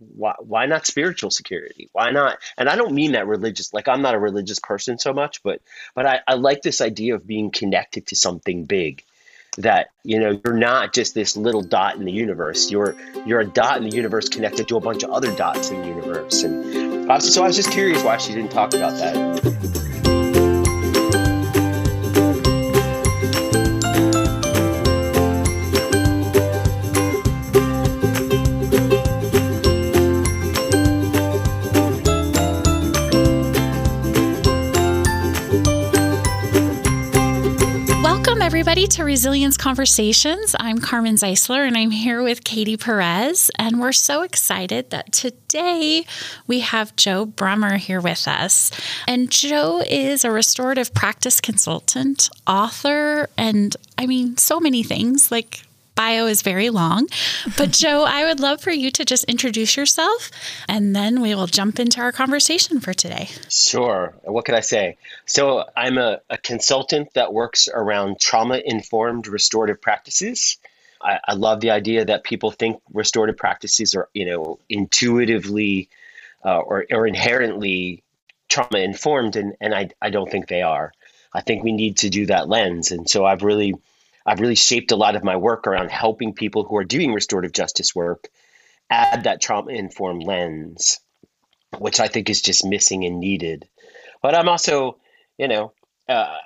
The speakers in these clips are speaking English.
why, why not spiritual security? Why not? And I don't mean that religious, like I'm not a religious person so much, but but I, I like this idea of being connected to something big. That you know you're not just this little dot in the universe. You're you're a dot in the universe connected to a bunch of other dots in the universe. And so I was just curious why she didn't talk about that. To Resilience Conversations. I'm Carmen Zeisler, and I'm here with Katie Perez. And we're so excited that today we have Joe Brummer here with us. And Joe is a restorative practice consultant, author, and I mean, so many things like bio is very long. But Joe, I would love for you to just introduce yourself and then we will jump into our conversation for today. Sure. What could I say? So, I'm a, a consultant that works around trauma informed restorative practices. I, I, love the idea that people think restorative practices are, you know, intuitively uh, or, or inherently trauma informed, and, and I, I don't think they are. I think we need to do that lens. And so I've really I've really shaped a lot of my work around helping people who are doing restorative justice work add that trauma informed lens, which I think is just missing and needed. But I'm also, you know, uh,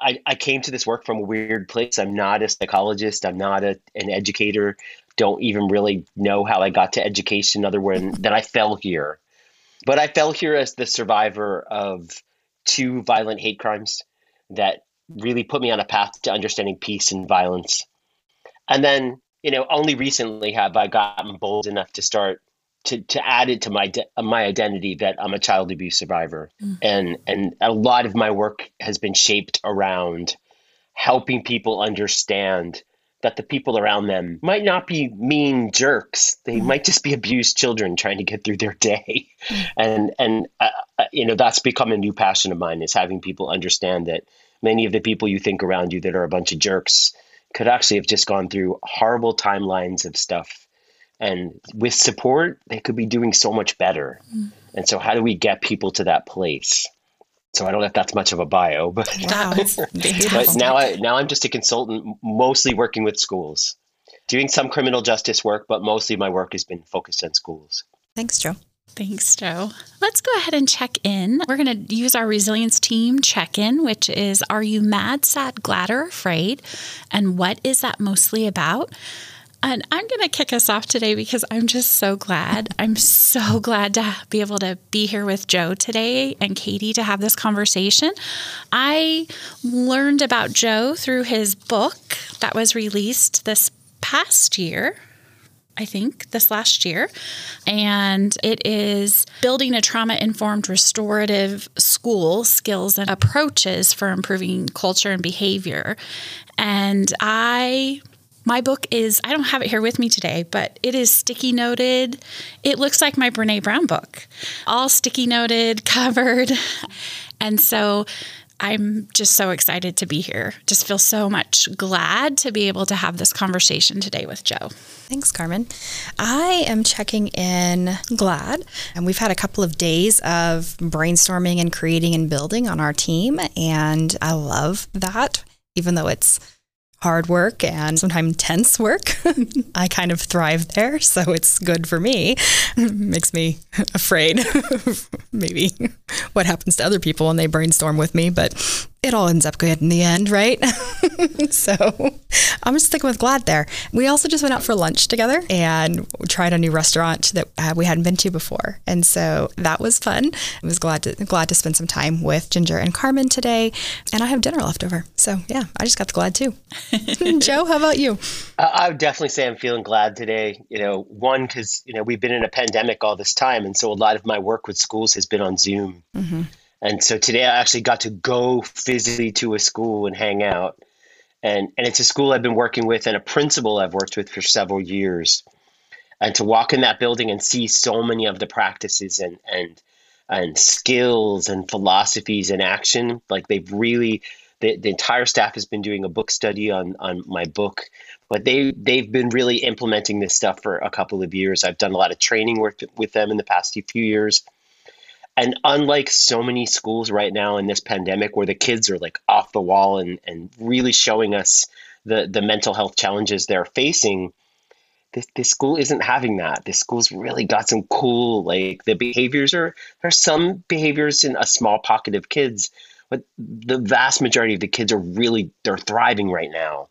I, I came to this work from a weird place. I'm not a psychologist. I'm not a, an educator. Don't even really know how I got to education other than that I fell here. But I fell here as the survivor of two violent hate crimes that really put me on a path to understanding peace and violence. And then, you know, only recently have I gotten bold enough to start to, to add it to my my identity that I'm a child abuse survivor, mm. and and a lot of my work has been shaped around helping people understand that the people around them might not be mean jerks; they mm. might just be abused children trying to get through their day, mm. and and uh, uh, you know that's become a new passion of mine is having people understand that many of the people you think around you that are a bunch of jerks could actually have just gone through horrible timelines of stuff. And with support, they could be doing so much better. Mm. And so, how do we get people to that place? So I don't know if that's much of a bio, but, wow, but now I now I'm just a consultant, mostly working with schools, doing some criminal justice work, but mostly my work has been focused on schools. Thanks, Joe. Thanks, Joe. Let's go ahead and check in. We're going to use our resilience team check in, which is Are you mad, sad, glad, or afraid? And what is that mostly about? And I'm going to kick us off today because I'm just so glad. I'm so glad to be able to be here with Joe today and Katie to have this conversation. I learned about Joe through his book that was released this past year I think, this last year. And it is building a trauma informed restorative school skills and approaches for improving culture and behavior. And I my book is, I don't have it here with me today, but it is sticky noted. It looks like my Brene Brown book, all sticky noted, covered. And so I'm just so excited to be here. Just feel so much glad to be able to have this conversation today with Joe. Thanks, Carmen. I am checking in glad, and we've had a couple of days of brainstorming and creating and building on our team, and I love that, even though it's hard work and sometimes tense work. I kind of thrive there, so it's good for me. Makes me afraid maybe what happens to other people when they brainstorm with me, but it all ends up good in the end, right? so I'm just sticking with Glad there. We also just went out for lunch together and tried a new restaurant that uh, we hadn't been to before, and so that was fun. I was glad to glad to spend some time with Ginger and Carmen today, and I have dinner left over. So yeah, I just got the glad too. Joe, how about you? Uh, I would definitely say I'm feeling glad today. You know, one because you know we've been in a pandemic all this time, and so a lot of my work with schools has been on Zoom. Mm-hmm. And so today I actually got to go physically to a school and hang out. And, and it's a school I've been working with and a principal I've worked with for several years. And to walk in that building and see so many of the practices and, and, and skills and philosophies in action, like they've really, the, the entire staff has been doing a book study on, on my book. but they they've been really implementing this stuff for a couple of years. I've done a lot of training work with them in the past few years. And unlike so many schools right now in this pandemic where the kids are like off the wall and, and really showing us the, the mental health challenges they're facing, this, this school isn't having that. This school's really got some cool, like the behaviors are, there are some behaviors in a small pocket of kids, but the vast majority of the kids are really, they're thriving right now.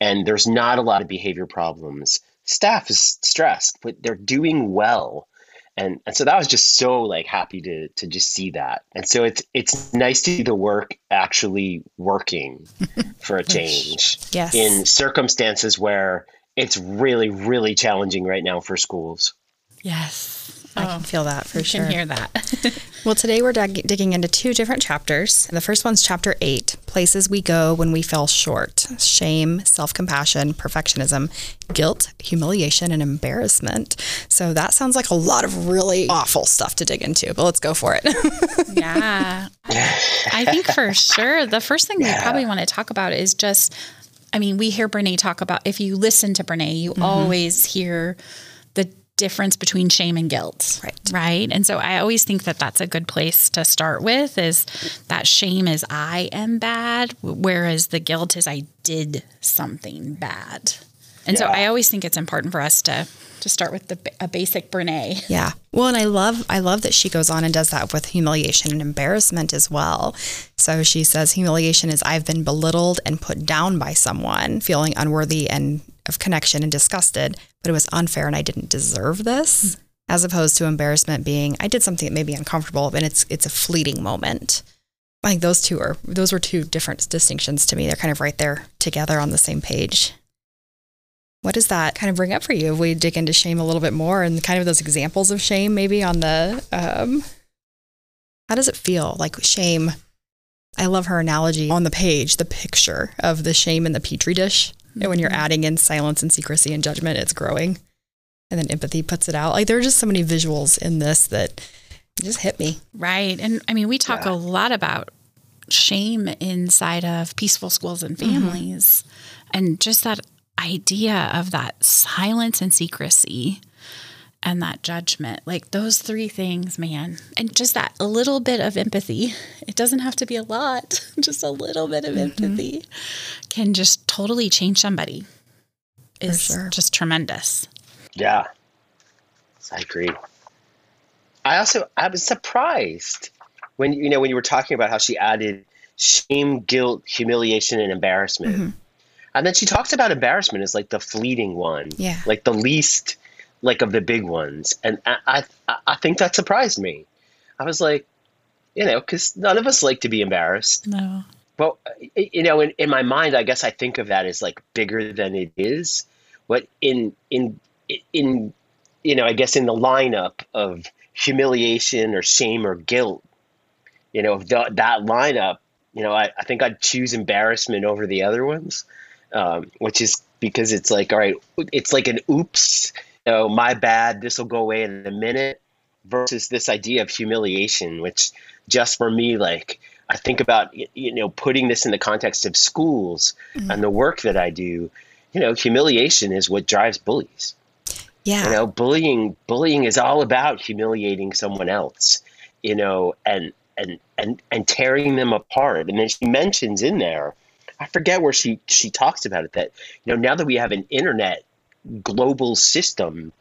And there's not a lot of behavior problems. Staff is stressed, but they're doing well and and so that was just so like happy to to just see that. And so it's it's nice to see the work actually working for a change yes. in circumstances where it's really really challenging right now for schools. Yes I can oh, feel that for you sure. can hear that Well, today we're dig- digging into two different chapters. The first one's chapter eight places we go when we fell short shame, self compassion, perfectionism, guilt, humiliation, and embarrassment. So that sounds like a lot of really awful stuff to dig into, but let's go for it. yeah i think for sure the first thing we probably want to talk about is just i mean we hear brene talk about if you listen to brene you mm-hmm. always hear the difference between shame and guilt Right. right and so i always think that that's a good place to start with is that shame is i am bad whereas the guilt is i did something bad and so i always think it's important for us to to start with the a basic brene Yeah. Well, and I love I love that she goes on and does that with humiliation and embarrassment as well. So she says humiliation is I've been belittled and put down by someone, feeling unworthy and of connection and disgusted, but it was unfair and I didn't deserve this. As opposed to embarrassment being I did something that made me uncomfortable and it's it's a fleeting moment. I think those two are those were two different distinctions to me. They're kind of right there together on the same page. What does that kind of bring up for you? If we dig into shame a little bit more and kind of those examples of shame, maybe on the, um, how does it feel? Like shame. I love her analogy on the page, the picture of the shame in the petri dish. And when you're mm-hmm. adding in silence and secrecy and judgment, it's growing. And then empathy puts it out. Like there are just so many visuals in this that just hit me. Right. And I mean, we talk a lot about shame inside of peaceful schools and mm-hmm. families and just that idea of that silence and secrecy and that judgment. Like those three things, man. And just that a little bit of empathy. It doesn't have to be a lot, just a little bit of mm-hmm. empathy can just totally change somebody. Is sure. just tremendous. Yeah, I agree. I also I was surprised when you know when you were talking about how she added shame, guilt, humiliation, and embarrassment, mm-hmm. and then she talks about embarrassment as like the fleeting one, Yeah. like the least like of the big ones, and I I, I think that surprised me. I was like, you know, because none of us like to be embarrassed. No. Well, you know, in, in my mind, I guess I think of that as like bigger than it is. But in in in you know, I guess in the lineup of humiliation or shame or guilt, you know, the, that that lineup, you know, I, I think I'd choose embarrassment over the other ones, um, which is because it's like, all right, it's like an oops, know, my bad, this will go away in a minute, versus this idea of humiliation, which just for me, like, I think about, you know, putting this in the context of schools mm-hmm. and the work that I do, you know, humiliation is what drives bullies. Yeah. you know bullying bullying is all about humiliating someone else you know and and and and tearing them apart. And then she mentions in there i forget where she she talks about it that you know now that we have an internet global system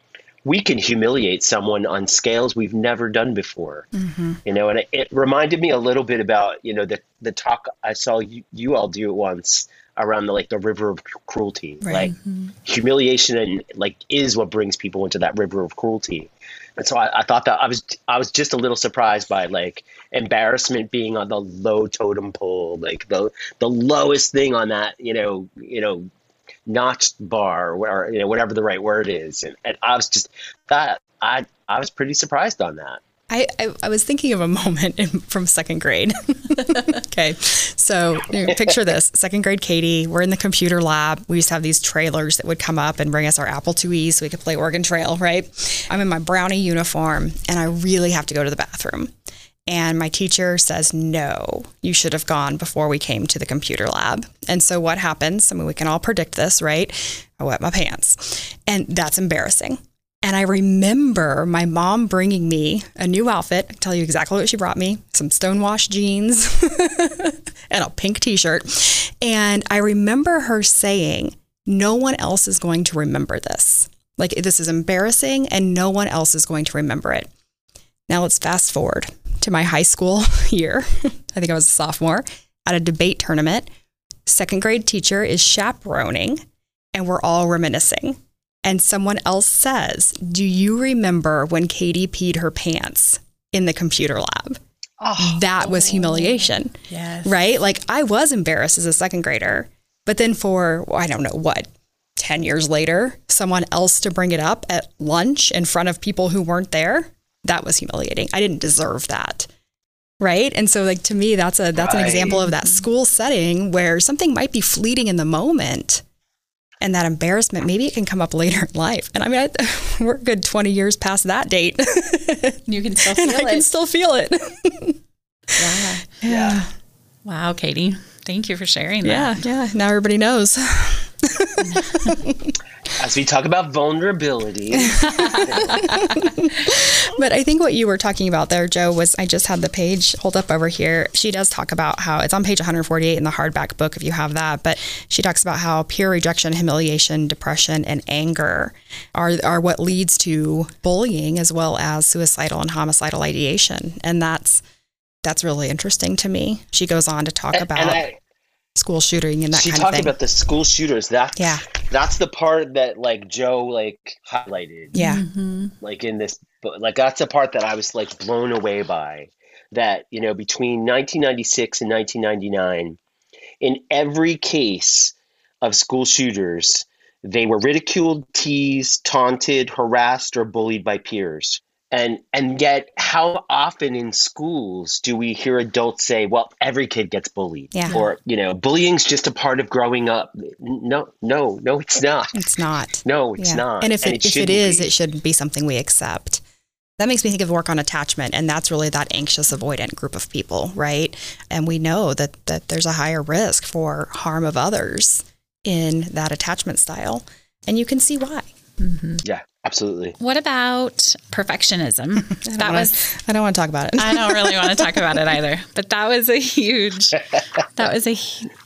we can humiliate someone on scales we've never done before. Mm-hmm. You know and it, it reminded me a little bit about you know the the talk i saw you, you all do it once around the like the river of cruelty. Right. like mm-hmm. humiliation and like is what brings people into that river of cruelty. And so I, I thought that i was i was just a little surprised by like embarrassment being on the low totem pole like the the lowest thing on that you know you know notched bar or you know whatever the right word is and, and i was just that i i was pretty surprised on that I, I, I was thinking of a moment in, from second grade. okay. So you know, picture this second grade Katie, we're in the computer lab. We used to have these trailers that would come up and bring us our Apple IIe so we could play Oregon Trail, right? I'm in my brownie uniform and I really have to go to the bathroom. And my teacher says, no, you should have gone before we came to the computer lab. And so what happens? I mean, we can all predict this, right? I wet my pants. And that's embarrassing. And I remember my mom bringing me a new outfit. I tell you exactly what she brought me some stonewashed jeans and a pink t shirt. And I remember her saying, No one else is going to remember this. Like, this is embarrassing and no one else is going to remember it. Now let's fast forward to my high school year. I think I was a sophomore at a debate tournament. Second grade teacher is chaperoning, and we're all reminiscing. And someone else says, Do you remember when Katie peed her pants in the computer lab? Oh, that was humiliation. Yes. Right? Like I was embarrassed as a second grader. But then for, I don't know what, 10 years later, someone else to bring it up at lunch in front of people who weren't there, that was humiliating. I didn't deserve that. Right? And so like to me that's a that's right. an example of that mm-hmm. school setting where something might be fleeting in the moment and that embarrassment maybe it can come up later in life. And I mean I, we're good 20 years past that date. you can still feel and it. I can still feel it. yeah. Yeah. Wow, Katie. Thank you for sharing that. Yeah, yeah. Now everybody knows. As we talk about vulnerability. but I think what you were talking about there, Joe, was I just had the page hold up over here. She does talk about how it's on page 148 in the hardback book if you have that, but she talks about how peer rejection, humiliation, depression, and anger are, are what leads to bullying as well as suicidal and homicidal ideation. And that's that's really interesting to me. She goes on to talk and, about and I, school shooting and that she kind talked of thing. about the school shooters. That's yeah. That's the part that like Joe like highlighted. Yeah. Mm-hmm. Like in this, but like that's the part that I was like blown away by. That you know between 1996 and 1999, in every case of school shooters, they were ridiculed, teased, taunted, harassed, or bullied by peers and and yet how often in schools do we hear adults say well every kid gets bullied yeah. or you know bullying's just a part of growing up no no no it's not it's not no it's yeah. not and if and it, it if it is be. it should be something we accept that makes me think of work on attachment and that's really that anxious avoidant group of people right and we know that that there's a higher risk for harm of others in that attachment style and you can see why mm-hmm. yeah Absolutely. What about perfectionism? that wanna, was I don't want to talk about it. I don't really want to talk about it either. But that was a huge that was a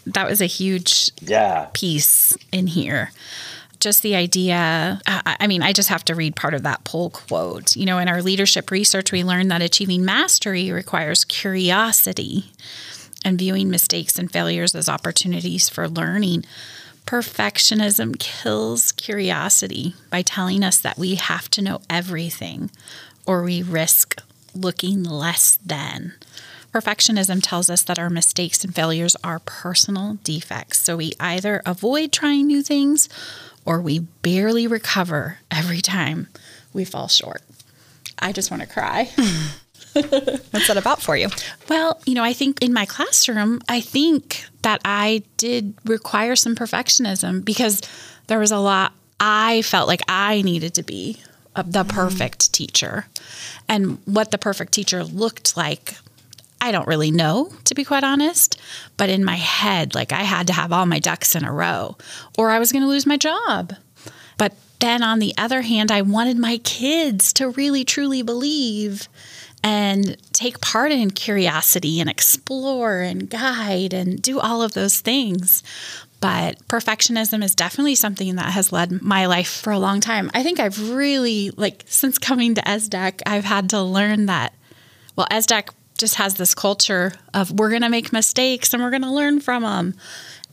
that was a huge yeah piece in here. Just the idea, I mean, I just have to read part of that poll quote. You know, in our leadership research, we learned that achieving mastery requires curiosity and viewing mistakes and failures as opportunities for learning. Perfectionism kills curiosity by telling us that we have to know everything or we risk looking less than. Perfectionism tells us that our mistakes and failures are personal defects. So we either avoid trying new things or we barely recover every time we fall short. I just want to cry. What's that about for you? Well, you know, I think in my classroom, I think that I did require some perfectionism because there was a lot I felt like I needed to be the mm-hmm. perfect teacher. And what the perfect teacher looked like, I don't really know, to be quite honest. But in my head, like I had to have all my ducks in a row or I was going to lose my job. But then on the other hand, I wanted my kids to really truly believe and take part in curiosity and explore and guide and do all of those things. But perfectionism is definitely something that has led my life for a long time. I think I've really, like, since coming to ESDEC, I've had to learn that, well, ESDEC just has this culture of we're going to make mistakes and we're going to learn from them.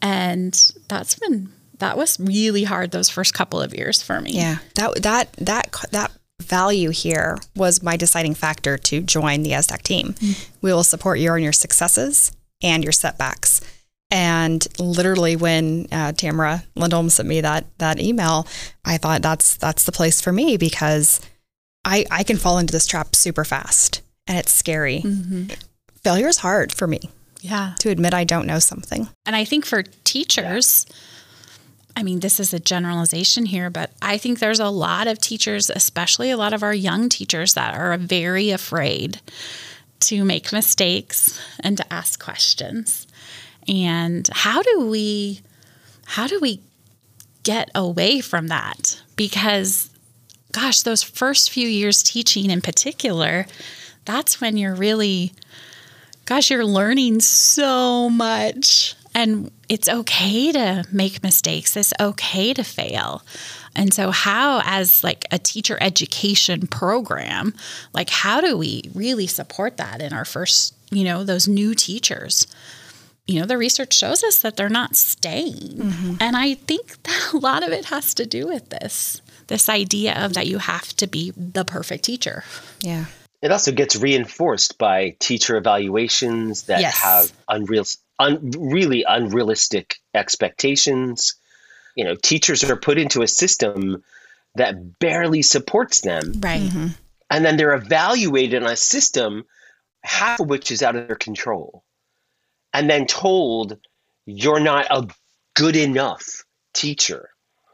And that's been that was really hard those first couple of years for me. Yeah. That that that that value here was my deciding factor to join the ESDEC team. Mm. We will support you on your successes and your setbacks. And literally, when uh, Tamara Lindholm sent me that that email, I thought that's that's the place for me because I I can fall into this trap super fast, and it's scary. Mm-hmm. Failure is hard for me. Yeah, to admit I don't know something. And I think for teachers. Yeah I mean, this is a generalization here, but I think there's a lot of teachers, especially a lot of our young teachers, that are very afraid to make mistakes and to ask questions. And how do we how do we get away from that? Because gosh, those first few years teaching in particular, that's when you're really gosh, you're learning so much. And it's okay to make mistakes. It's okay to fail. And so how as like a teacher education program, like how do we really support that in our first, you know, those new teachers? You know, the research shows us that they're not staying. Mm-hmm. And I think that a lot of it has to do with this this idea of that you have to be the perfect teacher. Yeah. It also gets reinforced by teacher evaluations that yes. have unreal, un, really unrealistic expectations. You know, teachers are put into a system that barely supports them. Right. Mm-hmm. And then they're evaluated on a system, half of which is out of their control. And then told, you're not a good enough teacher.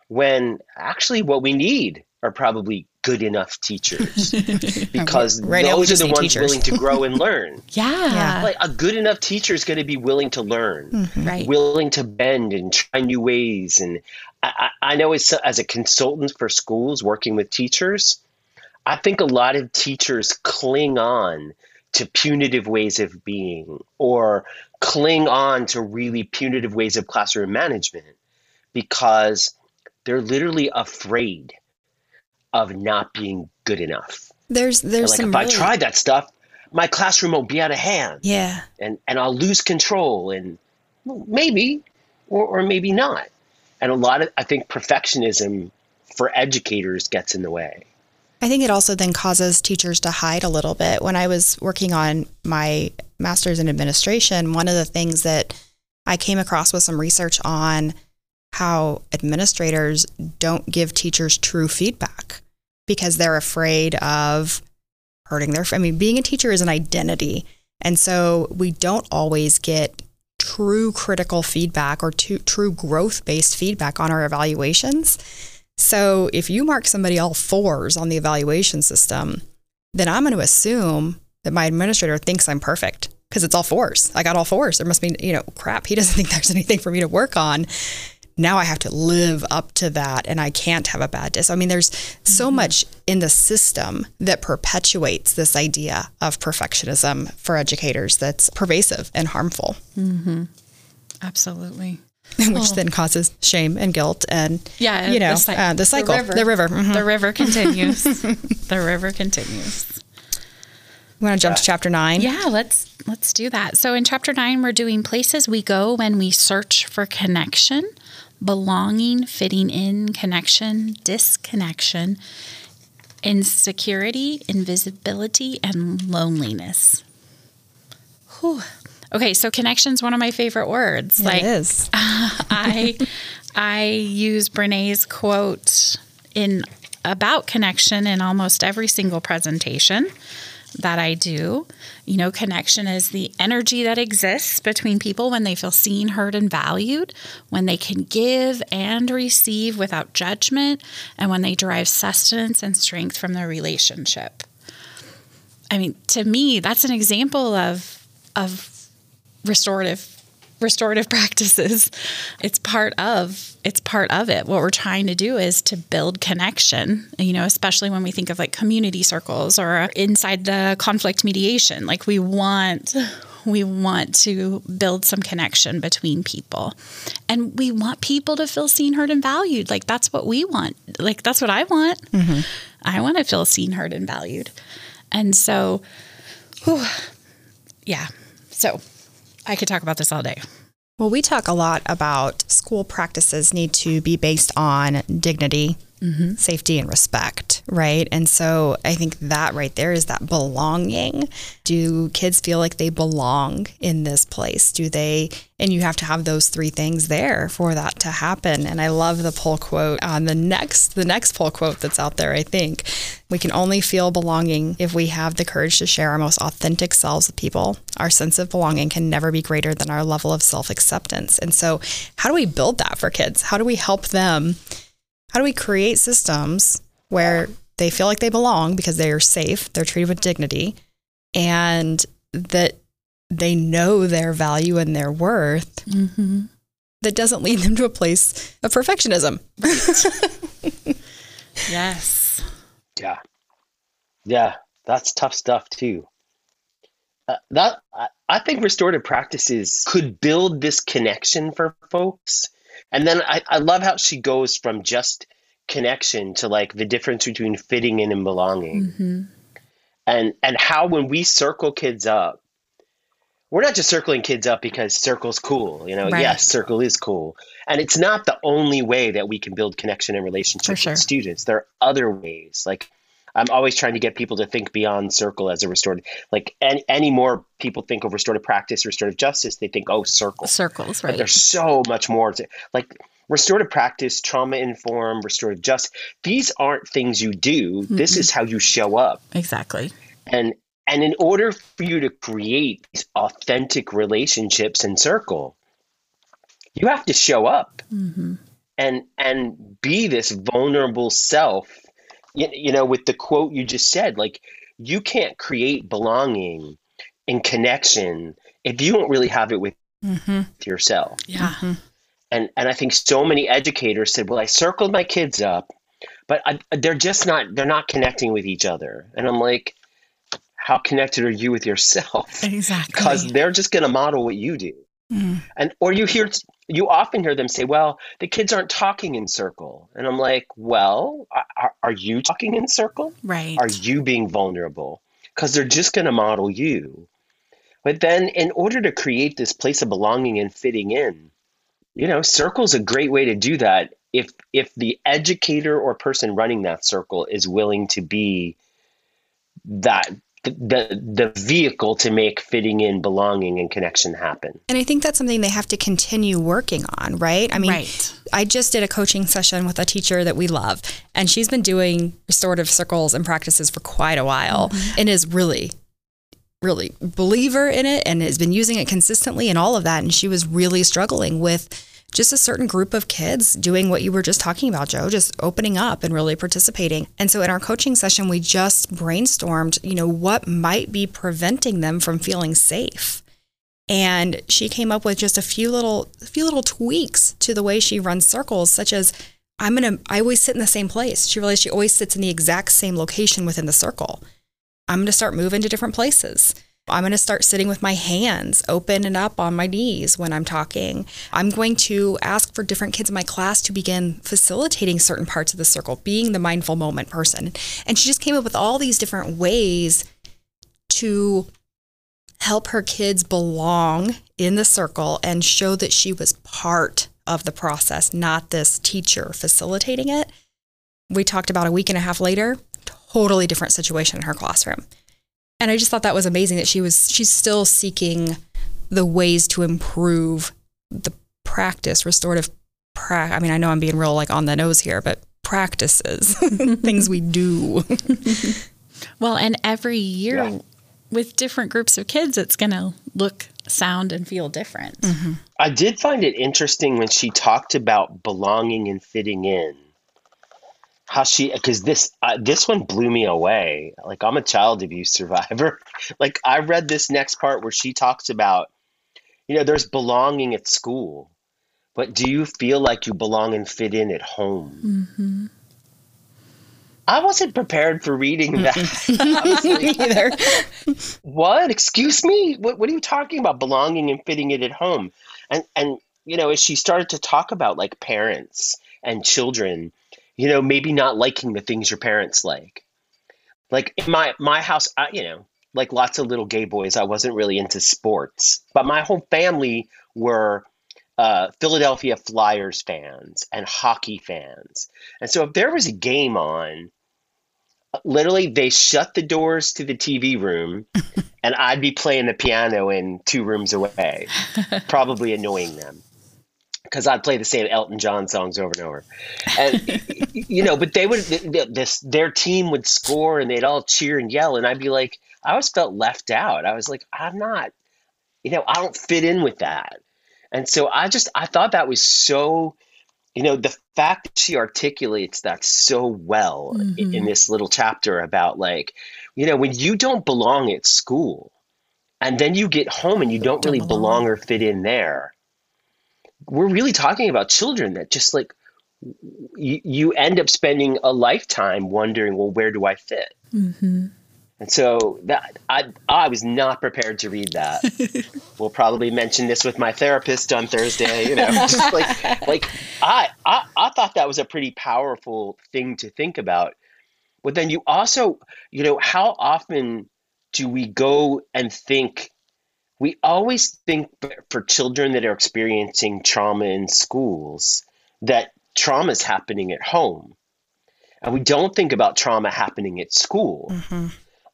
When actually, what we need are probably good enough teachers because right those are the ones teachers. willing to grow and learn. yeah. yeah. Like a good enough teacher is going to be willing to learn, mm-hmm. right. willing to bend and try new ways. And I, I know as, as a consultant for schools working with teachers, I think a lot of teachers cling on to punitive ways of being or cling on to really punitive ways of classroom management because they're literally afraid of not being good enough. There's there's like some if really... I tried that stuff, my classroom won't be out of hand. Yeah. And and I'll lose control and well, maybe or, or maybe not. And a lot of I think perfectionism for educators gets in the way. I think it also then causes teachers to hide a little bit. When I was working on my master's in administration, one of the things that I came across with some research on how administrators don't give teachers true feedback because they're afraid of hurting their I mean being a teacher is an identity and so we don't always get true critical feedback or true growth based feedback on our evaluations. So if you mark somebody all fours on the evaluation system, then I'm going to assume that my administrator thinks I'm perfect because it's all fours. I got all fours. There must be, you know, crap. He doesn't think there's anything for me to work on now I have to live up to that and I can't have a bad day. So, I mean, there's so mm-hmm. much in the system that perpetuates this idea of perfectionism for educators that's pervasive and harmful. Mm-hmm. Absolutely. Which oh. then causes shame and guilt and, yeah, you know, the, uh, the cycle, the river. The river, mm-hmm. the river continues. the river continues. We want to jump to chapter nine? Yeah, let's let's do that. So in chapter nine, we're doing places we go when we search for connection belonging, fitting in, connection, disconnection, insecurity, invisibility, and loneliness. Whew. Okay, so connection is one of my favorite words. It like is. I I use Brene's quote in about connection in almost every single presentation that I do. You know, connection is the energy that exists between people when they feel seen, heard, and valued, when they can give and receive without judgment, and when they derive sustenance and strength from their relationship. I mean, to me, that's an example of of restorative restorative practices. It's part of it's part of it. What we're trying to do is to build connection, you know, especially when we think of like community circles or inside the conflict mediation. Like we want we want to build some connection between people. And we want people to feel seen, heard, and valued. Like that's what we want. Like that's what I want. Mm-hmm. I want to feel seen, heard, and valued. And so, whew, yeah. So I could talk about this all day. Well, we talk a lot about school practices need to be based on dignity, mm-hmm. safety, and respect, right? And so I think that right there is that belonging. Do kids feel like they belong in this place? Do they? And you have to have those three things there for that to happen. And I love the pull quote on the next the next pull quote that's out there. I think we can only feel belonging if we have the courage to share our most authentic selves with people. Our sense of belonging can never be greater than our level of self acceptance. And so, how do we build that for kids? How do we help them? How do we create systems where they feel like they belong because they are safe, they're treated with dignity, and that they know their value and their worth, Mm-hmm. that doesn't lead them to a place of perfectionism. Yes. Yeah. Yeah. That's tough stuff too. Uh, that I, I think restorative practices could build this connection for folks. And then I, I love how she goes from just connection to like the difference between fitting in and belonging. Mm-hmm. And and how when we circle kids up, we're not just circling kids up because circle's cool. You know, Right. yes, circle is cool. And it's not the only way that we can build connection and relationship sure. with students. There are other ways. Like I'm always trying to get people to think beyond circle as a restorative. Like any, any more people think of restorative practice, restorative justice, they think, oh, circle. Circles, But right? there's so much more to like restorative practice, trauma informed, restorative justice. These aren't things you do. This is how you show up. Exactly. And and in order for you to create these authentic relationships in circle, you have to show up Mm-hmm. and and be this vulnerable self. You, you know, with the quote you just said, like you can't create belonging and connection if you don't really have it with Mm-hmm. yourself. Yeah. and and I think so many educators said, "Well, I circled my kids up, but I, they're just not they're not connecting with each other." And I'm like, "How connected are you with yourself?" Exactly. Because they're just going to model what you do. Mm. And or you hear you often hear them say, "Well, the kids aren't talking in circle," and I'm like, "Well, are, are you talking in circle? right. Are you being vulnerable? Because they're just going to model you." But then, in order to create this place of belonging and fitting in, you know, circle's a great way to do that. If if the educator or person running that circle is willing to be that the the vehicle to make fitting in, belonging, and connection happen. And I think that's something they have to continue working on, right? I mean, right. I just did a coaching session with a teacher that we love, and she's been doing restorative circles and practices for quite a while mm-hmm. and is really, really believer in it and has been using it consistently and all of that. And she was really struggling with just a certain group of kids doing what you were just talking about, Joe, just opening up and really participating. And so in our coaching session, we just brainstormed, you know, what might be preventing them from feeling safe. And she came up with just a few little a few little tweaks to the way she runs circles such as i'm gonna i always sit in the same place. She realized she always sits in the exact same location within the circle. I'm gonna start moving to different places i'm gonna start sitting with my hands open and up on my knees when i'm talking i'm going to ask for different kids in my class to begin facilitating certain parts of the circle being the mindful moment person and she just came up with all these different ways to help her kids belong in the circle and show that she was part of the process, not this teacher facilitating it. We talked about a week and a half later, totally different situation in her classroom. And I just thought that was amazing that she was she's still seeking the ways to improve the practice, restorative pra- I mean, I know I'm being real like on the nose here, but practices, things we do. Well, and every year Yeah. with different groups of kids, it's going to look, sound, and feel different. Mm-hmm. I did find it interesting when she talked about belonging and fitting in. How she because this uh, this one blew me away. Like I'm a child abuse survivor. like I read this next part where she talks about, you know, there's belonging at school, but do you feel like you belong and fit in at home? hmm I wasn't prepared for reading that. Like, Either. what? Excuse me? What, what are you talking about? Belonging and fitting it at home. And, and, you know, as she started to talk about like parents and children, you know, maybe not liking the things your parents like. Like in my, my house, I, you know, like lots of little gay boys, I wasn't really into sports, but my whole family were uh, Philadelphia Flyers fans and hockey fans. And so if there was a game on, literally they shut the doors to the TV room and I'd be playing the piano in two rooms away, probably annoying them because I'd play the same Elton John songs over and over. And you know, but they would th- th- this their team would score and they'd all cheer and yell and I'd be like I always felt left out. I was like I'm not you know, I don't fit in with that. And so I just I thought that was so you know the fact that she articulates that so well i- in Mhm. this little chapter about like you know when you don't belong at school and then you get home and you don't really belong or fit in there we're really talking about children that just like you, you end up spending a lifetime wondering well where do i fit Mm-hmm. and so that I I was not prepared to read that. we'll probably mention this with my therapist on Thursday. You know, just like like I, I I thought that was a pretty powerful thing to think about. But then you also, you know, how often do we go and think? We always think for children that are experiencing trauma in schools that trauma is happening at home. And we don't think about trauma happening at school. Mm-hmm.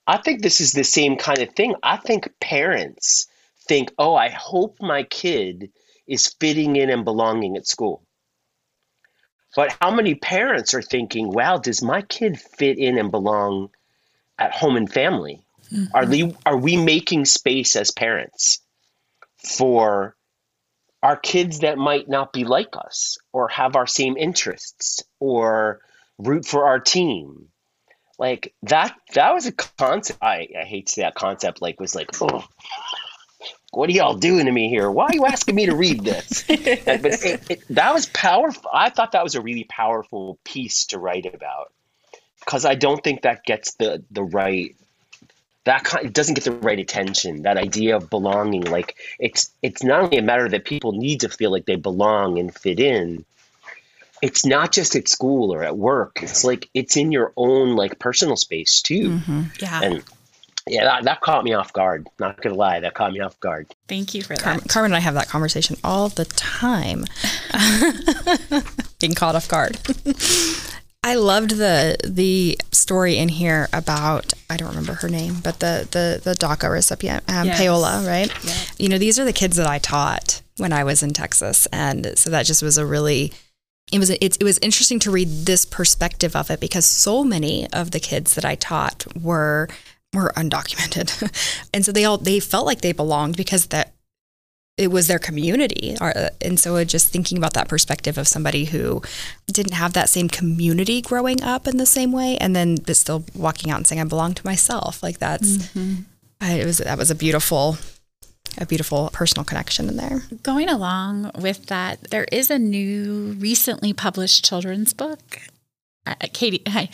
I think this is the same kind of thing. I think parents think, oh, I hope my kid is fitting in and belonging at school. But how many parents are thinking, wow, does my kid fit in and belong at home and family? Mm-hmm. Are, they, are we making space as parents for our kids that might not be like us or have our same interests or root for our team. Like that that was a concept I, I hate to say that concept like was like, oh what are y'all doing to me here? Why are you asking me to read this? but it, it, that was powerful. I thought that was a really powerful piece to write about because I don't think that gets the the right that kind, it doesn't get the right attention. That idea of belonging, like it's it's not only a matter that people need to feel like they belong and fit in, it's not just at school or at work. It's like it's in your own like personal space too. Mm-hmm. Yeah. And yeah, that, that caught me off guard. Not gonna lie, that caught me off guard. Thank you for that. Carmen, Carmen and I have that conversation all the time. Being caught off guard. I loved the the story in here about I don't remember her name, but the the the DACA recipient, um, yes. Paola, right? Yeah. You know, these are the kids that I taught when I was in Texas, and so that just was a really it was it, it was interesting to read this perspective of it because so many of the kids that I taught were were undocumented, and so they all they felt like they belonged because that it was their community, and so just thinking about that perspective of somebody who didn't have that same community growing up in the same way, and then but still walking out and saying I belong to myself, like that's mm-hmm. it was that was a beautiful a beautiful personal connection in there. Going along with that, there is a new, recently published children's book. Uh, Katie, hi.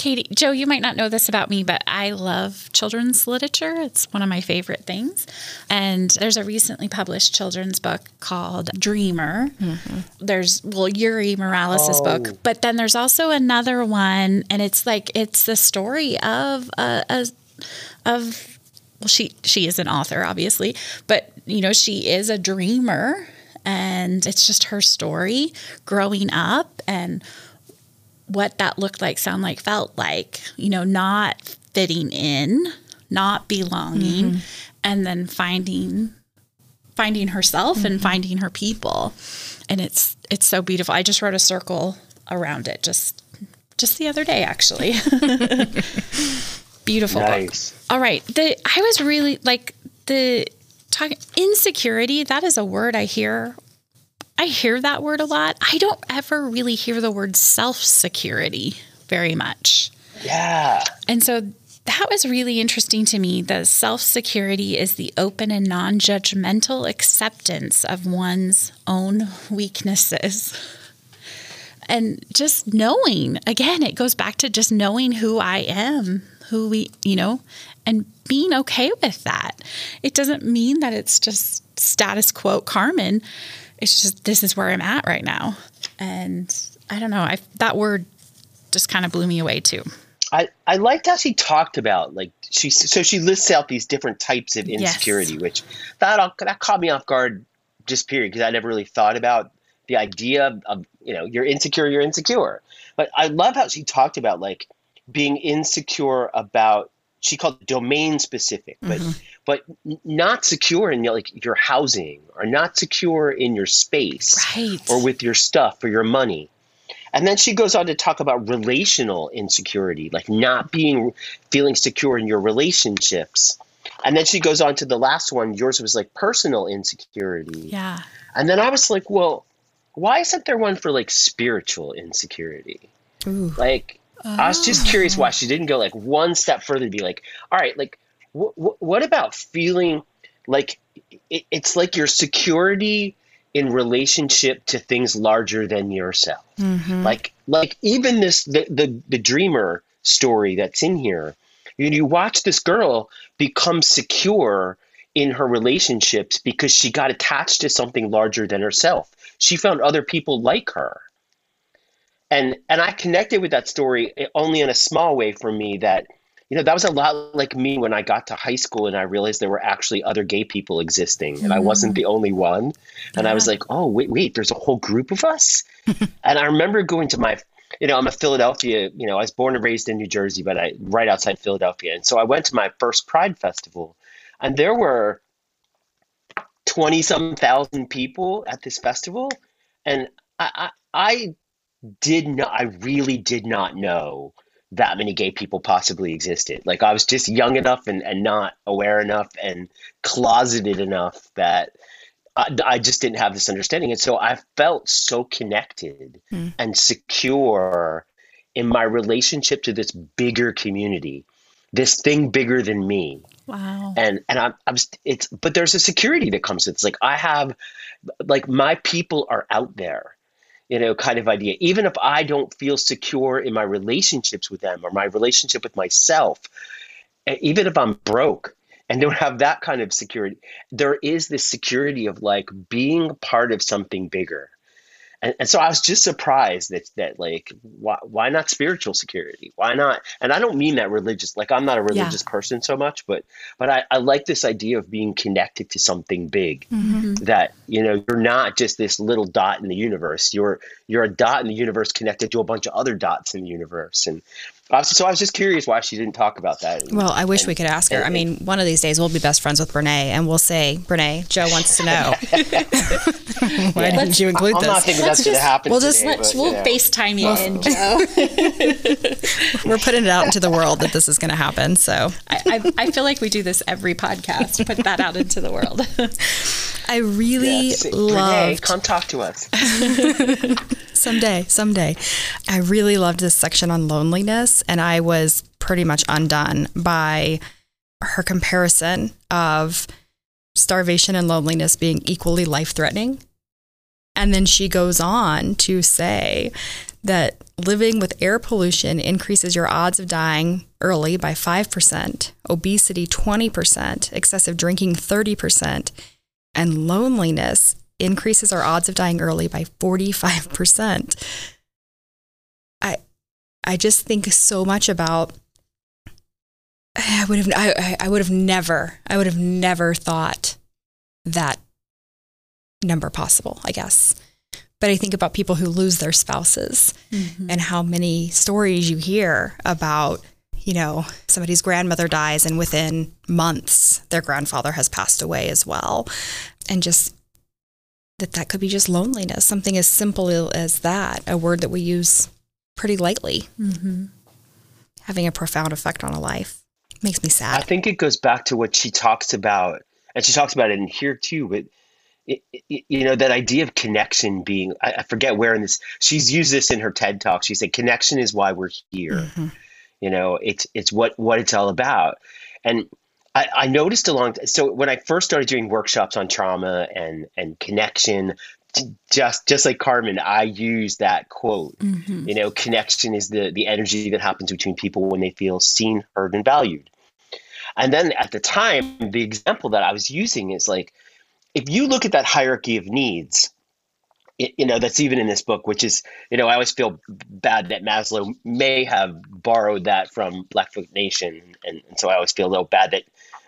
Katie, Joe, you might not know this about me, but I love children's literature. It's one of my favorite things. And there's a recently published children's book called Dreamer. Mm-hmm. There's, well, Yuyi Morales' oh. book, but then there's also another one, and it's like, it's the story of a, a of well she she is an author obviously but you know she is a dreamer and it's just her story growing up and what that looked like sound like felt like you know not fitting in not belonging mm-hmm. and then finding finding herself mm-hmm. and finding her people and it's it's so beautiful i just wrote a circle around it just just the other day actually beautiful nice. book. All right. The I was really like the talking insecurity, that is a word I hear. I hear that word a lot. I don't ever really hear the word self-security very much. Yeah. And so that was really interesting to me. The self security is the open and non judgmental acceptance of one's own weaknesses. And just knowing, again, it goes back to just knowing who I am who we, you know, and being okay with that. It doesn't mean that it's just status quo Carmen. It's just this is where I'm at right now. And I don't know, I that word just kind of blew me away too. I, I liked how she talked about like she so she lists out these different types of insecurity, yes. which that that caught me off guard just period because I never really thought about the idea of, of you know you're insecure, you're insecure. But I love how she talked about like being insecure about she called it domain specific, but mm-hmm. But not secure in like your housing or not secure in your space right. or with your stuff or your money. And then she goes on to talk about relational insecurity, like not being feeling secure in your relationships. And then she goes on to the last one. Yours was like personal insecurity. Yeah. And then I was like, well, why isn't there one for like spiritual insecurity? Ooh. Like Oh. I was just curious why oh. she didn't go like one step further to be like, all right, like, wh- wh- what about feeling like it, it's like your security in relationship to things larger than yourself. Mm-hmm. Like like even this the, the the dreamer story that's in here. You, you watch this girl become secure in her relationships because she got attached to something larger than herself. She found other people like her. And and I connected with that story only in a small way for me that you know that was a lot like me when I got to high school and I realized there were actually other gay people existing and I wasn't the only one. And yeah. I was like, "Oh, wait, wait, there's a whole group of us?" and I remember going to my you know, I'm a Philadelphia, you know, I was born and raised in New Jersey, but I right outside Philadelphia. And so I went to my first Pride festival and there were 20 some thousand people at this festival and I, I, I did not i really did not know that many gay people possibly existed like i was just young enough and, and not aware enough and closeted enough that I, I just didn't have this understanding and so i felt so connected mm. and secure in my relationship to this bigger community this thing bigger than me Wow. And and I'm I'm it's but there's a security that comes with it. It's like I have like my people are out there. You know, kind of idea. Even if I don't feel secure in my relationships with them or my relationship with myself, even if I'm broke and don't have that kind of security, there is this security of like being part of something bigger and, and so I was just surprised that that like why why not spiritual security? Why not? And I don't mean that religious. Like I'm not a religious yeah. person so much, but but I, I like this idea of being connected to something big. Mm-hmm. That you know you're not just this little dot in the universe. You're you're a dot in the universe connected to a bunch of other dots in the universe, and so I was just curious why she didn't talk about that. Well, I wish and, we could ask her. And, I mean, one of these days we'll be best friends with Brene, and we'll say, Brene, Joe wants to know. why yeah, didn't you include I'm this? I'm not thinking that's going to happen. We'll just today, but, we'll know. FaceTime you well, in, Joe. We're putting it out into the world that this is going to happen. So I, I, I, feel like we do this every podcast. Put that out into the world. I really love. Come talk to us someday, someday. I really loved this section on loneliness, and I was pretty much undone by her comparison of starvation and loneliness being equally life threatening. And then she goes on to say that living with air pollution increases your odds of dying early by 5%, obesity 20%, excessive drinking 30%, and loneliness increases our odds of dying early by 45%. I I just think so much about I would have I, I would have never I would have never thought that number possible, I guess. But I think about people who lose their spouses mm-hmm. and how many stories you hear about, you know, somebody's grandmother dies and within months their grandfather has passed away as well. And just that that could be just loneliness, something as simple as that, a word that we use pretty lightly, mm-hmm. having a profound effect on a life. Makes me sad. I think it goes back to what she talks about, and she talks about it in here too, but it, it, you know that idea of connection being I, I, forget where in this she's used this in her ted talk she said connection is why we're here mm-hmm. You know it's it's what what it's all about and I, I noticed along so when I first started doing workshops on trauma and and connection, just just like Carmen, I use that quote. Mm-hmm. You know, connection is the the energy that happens between people when they feel seen, heard, and valued. And then at the time, the example that I was using is like, if you look at that hierarchy of needs, you know that's even in this book which is you know i always feel bad that maslow may have borrowed that from blackfoot nation and, and so i always feel a little bad that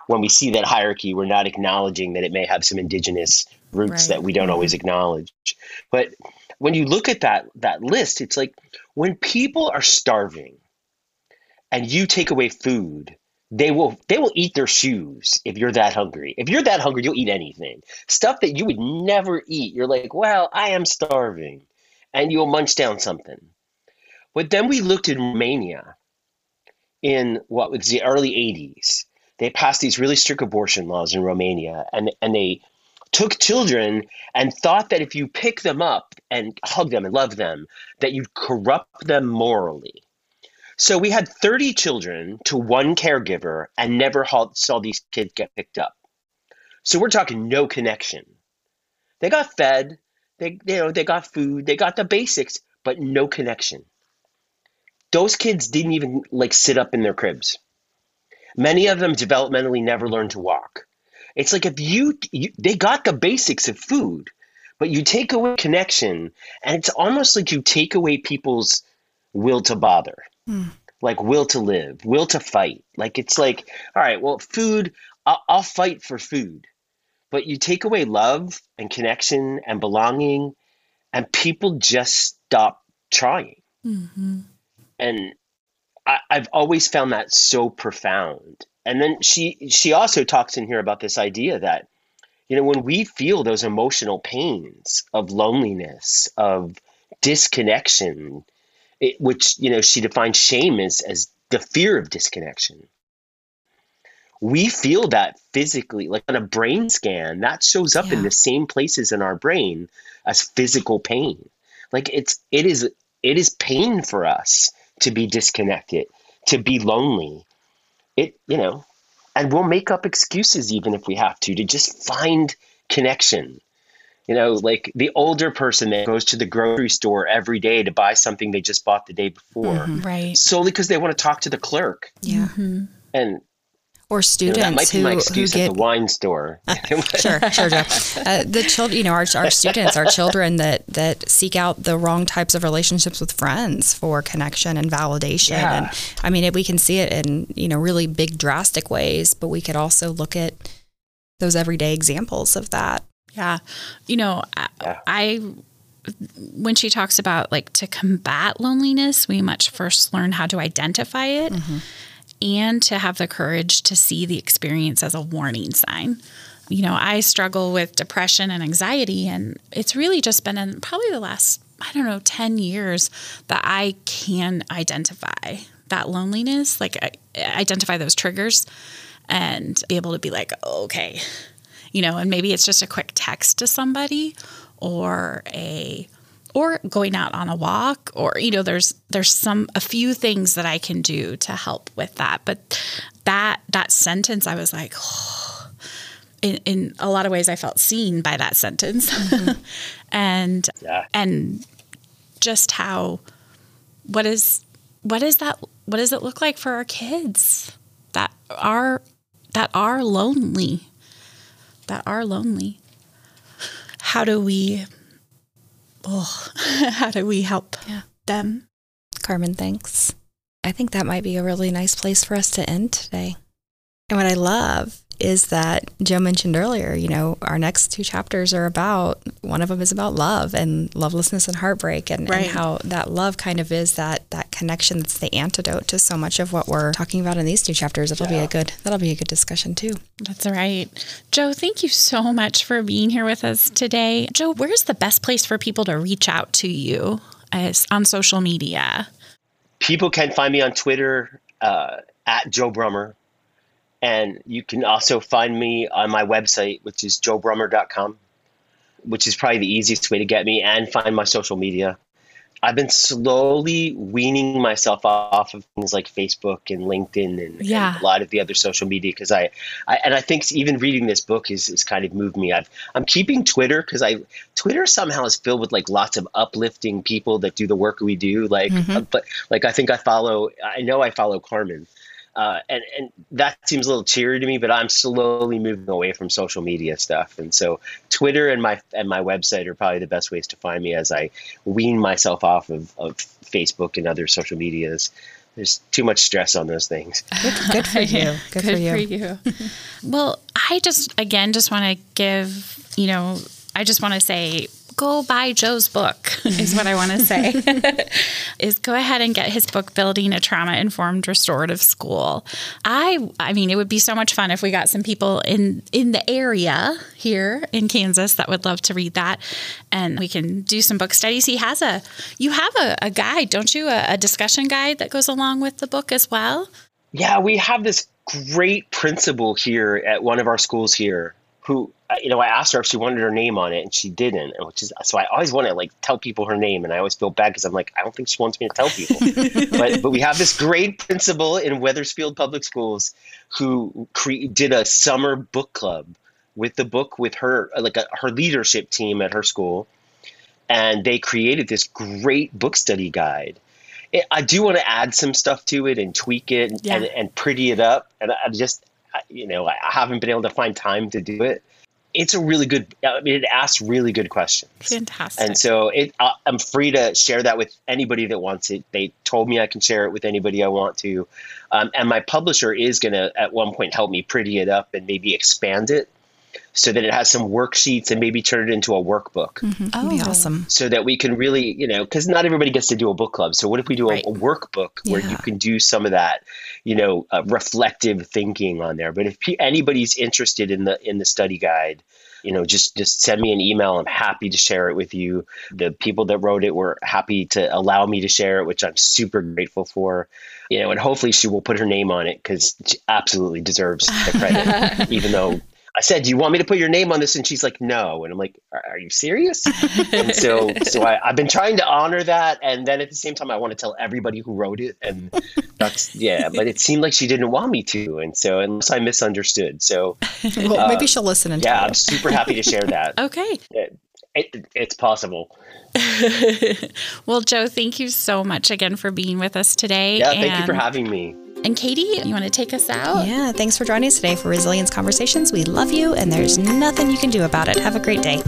when we see that hierarchy, we're not acknowledging that it may have some indigenous roots right. that we don't mm-hmm. always acknowledge. But when you look at that that list, it's like when people are starving and you take away food, they will they will eat their shoes if you're that hungry. If you're that hungry, you'll eat anything. Stuff that you would never eat. You're like, well, I am starving. And you'll munch down something. But then we looked in Romania in what was the early 80s they passed these really strict abortion laws in Romania, and and they took children and thought that if you pick them up and hug them and love them, that you'd corrupt them morally. So we had 30 children to one caregiver and never saw these kids get picked up. So we're talking no connection. They got fed, they you know, they got food, they got the basics, but no connection. Those kids didn't even like sit up in their cribs. Many of them developmentally never learned to walk. It's like if you, you they got the basics of food, but you take away connection, and it's almost like you take away people's will to bother. Mm. Like will to live, will to fight. Like it's like, all right, well, food, I'll, I'll fight for food but you take away love and connection and belonging and people just stop trying mm-hmm. and I, i've always found that so profound and then she she also talks in here about this idea that you know when we feel those emotional pains of loneliness of disconnection it, which you know she defines shame as as the fear of disconnection. We feel that physically like on a brain scan that shows up yeah. in the same places in our brain as physical pain. Like it's it is it is pain for us to be disconnected to be lonely. It you know and we'll make up excuses even if we have to to just find connection you know like the older person that goes to the grocery store every day to buy something they just bought the day before mm-hmm, right solely because they want to talk to the clerk yeah mm-hmm. and or students yeah, that might be who, my excuse who get at the wine store. sure, sure, Joe. Uh, the children, you know, our, our students, our children that that seek out the wrong types of relationships with friends for connection and validation. Yeah. And I mean, it, we can see it in you know really big, drastic ways, but we could also look at those everyday examples of that. Yeah, you know, yeah. I when she talks about like to combat loneliness, we much first learn how to identify it. Mm-hmm and to have the courage to see the experience as a warning sign. You know, I struggle with depression and anxiety, and it's really just been in probably the last, I don't know, 10 years that I can identify that loneliness, like identify those triggers and be able to be like, okay, you know, and maybe it's just a quick text to somebody or a or going out on a walk or you know there's there's some a few things that I can do to help with that but that that sentence I was like oh, in, in a lot of ways I felt seen by that sentence mm-hmm. and yeah. and just how what is what is that what does it look like for our kids that are that are lonely that are lonely how do we oh, how do we help yeah. them? Carmen, thanks. I think that might be a really nice place for us to end today. And what I love is that Joe mentioned earlier, you know, our next two chapters are about one of them is about love and lovelessness and heartbreak and, right. and, how that love kind of is that that connection that's the antidote to so much of what we're talking about in these two chapters. It'll yeah. be a good that'll be a good discussion too. That's right. Joe, thank you so much for being here with us today. Joe, where's the best place for people to reach out to you as on social media? People can find me on Twitter uh, at Joe Brummer and you can also find me on my website, which is joebrummer.com, which is probably the easiest way to get me and find my social media. I've been slowly weaning myself off of things like Facebook and LinkedIn and, yeah. and a lot of the other social media because I, I, and I think even reading this book is, is kind of moved me. I've, I'm keeping Twitter because I Twitter somehow is filled with like lots of uplifting people that do the work we do. Like, mm-hmm. uh, but like I think I follow. I know I follow Carmen, uh, and and that seems a little cheery to me, but I'm slowly moving away from social media stuff, and so Twitter and my and my website are probably the best ways to find me as I wean myself off of, of Facebook and other social medias. There's too much stress on those things. Good, good for you. Good, good for you. For you. well, I just again just want to give you know I just want to say go buy Joe's book, is what I want to say. is go ahead and get his book, Building a Trauma Informed Restorative School. I I mean, it would be so much fun if we got some people in in the area here in Kansas that would love to read that. And we can do some book studies. He has a you have a, a guide, don't you? A, a discussion guide that goes along with the book as well. Yeah, we have this great principal here at one of our schools here who Uh, you know, I asked her if she wanted her name on it, and she didn't. Which is so I always want to like tell people her name, and I always feel bad because I'm like, I don't think she wants me to tell people. but but we have this great principal in Wethersfield Public Schools who cre- did a summer book club with the book with her like a, her leadership team at her school, and they created this great book study guide. It, I do want to add some stuff to it and tweak it Yeah. and, and pretty it up, and I I just you know I haven't been able to find time to do it. It's a really good. I mean, it asks really good questions. Fantastic. And so it, I- I'm free to share that with anybody that wants it. They told me I can share it with anybody I want to. Um, and my publisher is going to, at one point, help me pretty it up and maybe expand it so that it has some worksheets and maybe turn it into a workbook That'd be Oh. awesome. so that we can really, you know, because not everybody gets to do a book club. So what if we do a, Right. a workbook where you can do some of that, you know, uh, reflective thinking on there? But if pe- anybody's interested in the in the study guide, you know, just just send me an email. I'm happy to share it with you. The people that wrote it were happy to allow me to share it, which I'm super grateful for. You know, and hopefully she will put her name on it because she absolutely deserves the credit, even though. I said, "Do you want me to put your name on this?" And she's like, "No." And I'm like, "Are, are you serious?" and so, so I, I've been trying to honor that, and then at the same time, I want to tell everybody who wrote it, and that's yeah. But it seemed like she didn't want me to, and so unless I misunderstood, so Well, uh, maybe she'll listen and yeah, tell I'm super happy to share that. okay. It, it, it's possible. Well, Joe, thank you so much again for being with us today. Yeah, thank you for having me. And Katie, you want to take us out? Yeah, thanks for joining us today for Resilience Conversations. We love you, and there's nothing you can do about it. Have a great day.